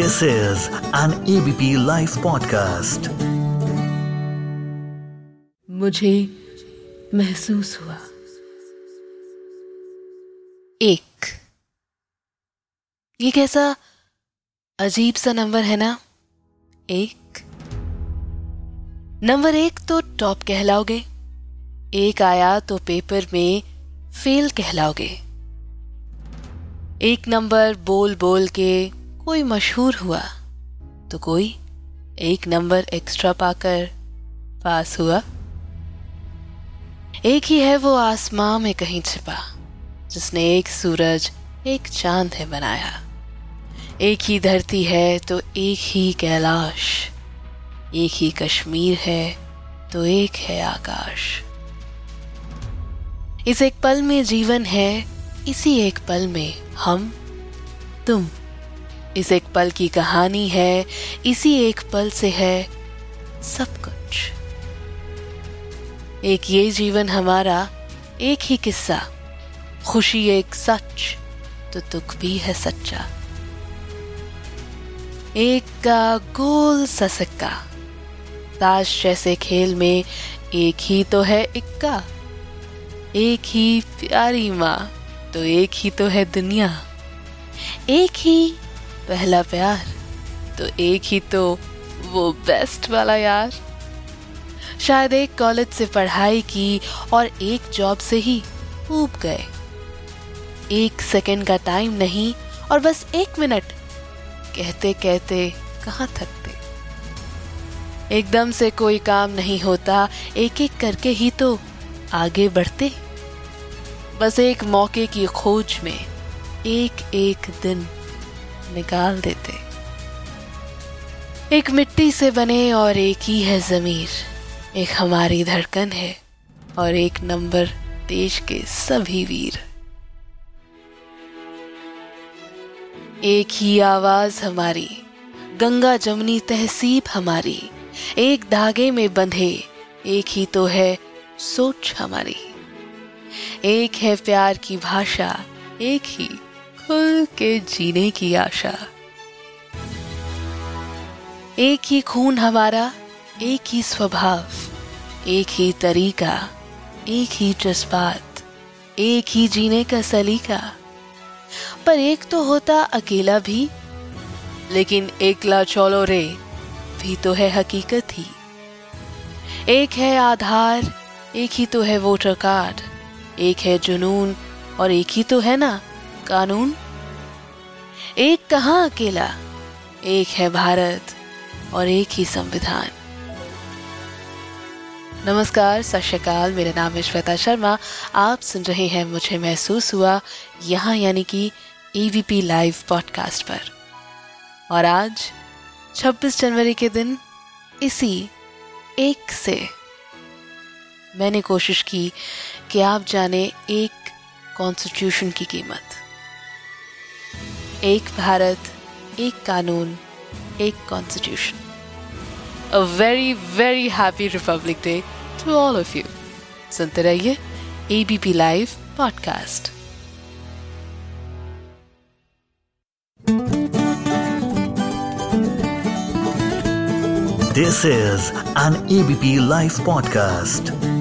This is an ABP Life podcast. मुझे महसूस हुआ। एक। ये कैसा अजीब सा नंबर है ना? एक। नंबर एक तो टॉप कहलाओगे। एक आया तो पेपर में फेल कहलाओगे। एक नंबर बोल बोल के कोई मशहूर हुआ तो कोई एक नंबर एक्स्ट्रा पाकर पास हुआ। एक ही है वो आसमां में कहीं छिपा, जिसने एक सूरज, एक चाँद है बनाया। एक ही धरती है तो एक ही कैलाश। एक ही कश्मीर है तो एक है आकाश। इस एक पल में जीवन है, इसी एक पल में हम, तुम। इस एक पल की कहानी है, इसी एक पल से है सब कुछ। एक ये जीवन हमारा, एक ही किस्सा। खुशी एक सच तो दुख भी है सच्चा। एक का गोल सा सिक्का। ताश जैसे खेल में एक ही तो है इक्का। एक ही प्यारी माँ तो एक ही तो है दुनिया। एक ही पहला प्यार तो एक ही तो वो बेस्ट वाला यार। शायद एक कॉलेज से पढ़ाई की और एक जॉब से ही ऊब गए। एक सेकंड का टाइम नहीं और बस एक मिनट कहते कहते कहाँ थकते? एकदम से कोई काम नहीं होता एक एक करके ही तो आगे बढ़ते। बस एक मौके की खोज में एक एक दिन निकाल देते। एक मिट्टी से बने और एक ही है जमीर। एक हमारी धड़कन है और एक नंबर देश के सभी वीर। एक ही आवाज़ हमारी, गंगा जमनी तहसीब हमारी, एक धागे में बंधे, एक ही तो है सोच हमारी। एक है प्यार की भाषा, एक ही खुल के जीने की आशा। एक ही खून हमारा, एक ही स्वभाव, एक ही तरीका, एक ही जज्बात, एक ही जीने का सलीका। पर एक तो होता अकेला भी, लेकिन एकला चौलो रे भी तो है हकीकत ही। एक है आधार, एक ही तो है वोटर कार्ड एक है जुनून और एक ही तो है ना कानून? एक कहा अकेला? एक है भारत और एक ही संविधान। नमस्कार, सत मेरा नाम है श्वेता शर्मा। आप सुन रहे हैं मुझे महसूस हुआ यहाँ यानी कि एबीपी लाइव पॉडकास्ट पर। और आज 26 जनवरी के दिन, इसी एक से मैंने कोशिश की कि आप जाने एक कॉन्स्टिट्यूशन की कीमत। एक भारत, एक कानून, एक constitution a very very happy Republic Day to all of you सुनते रहिए ABP live podcast This is an ABP Life podcast.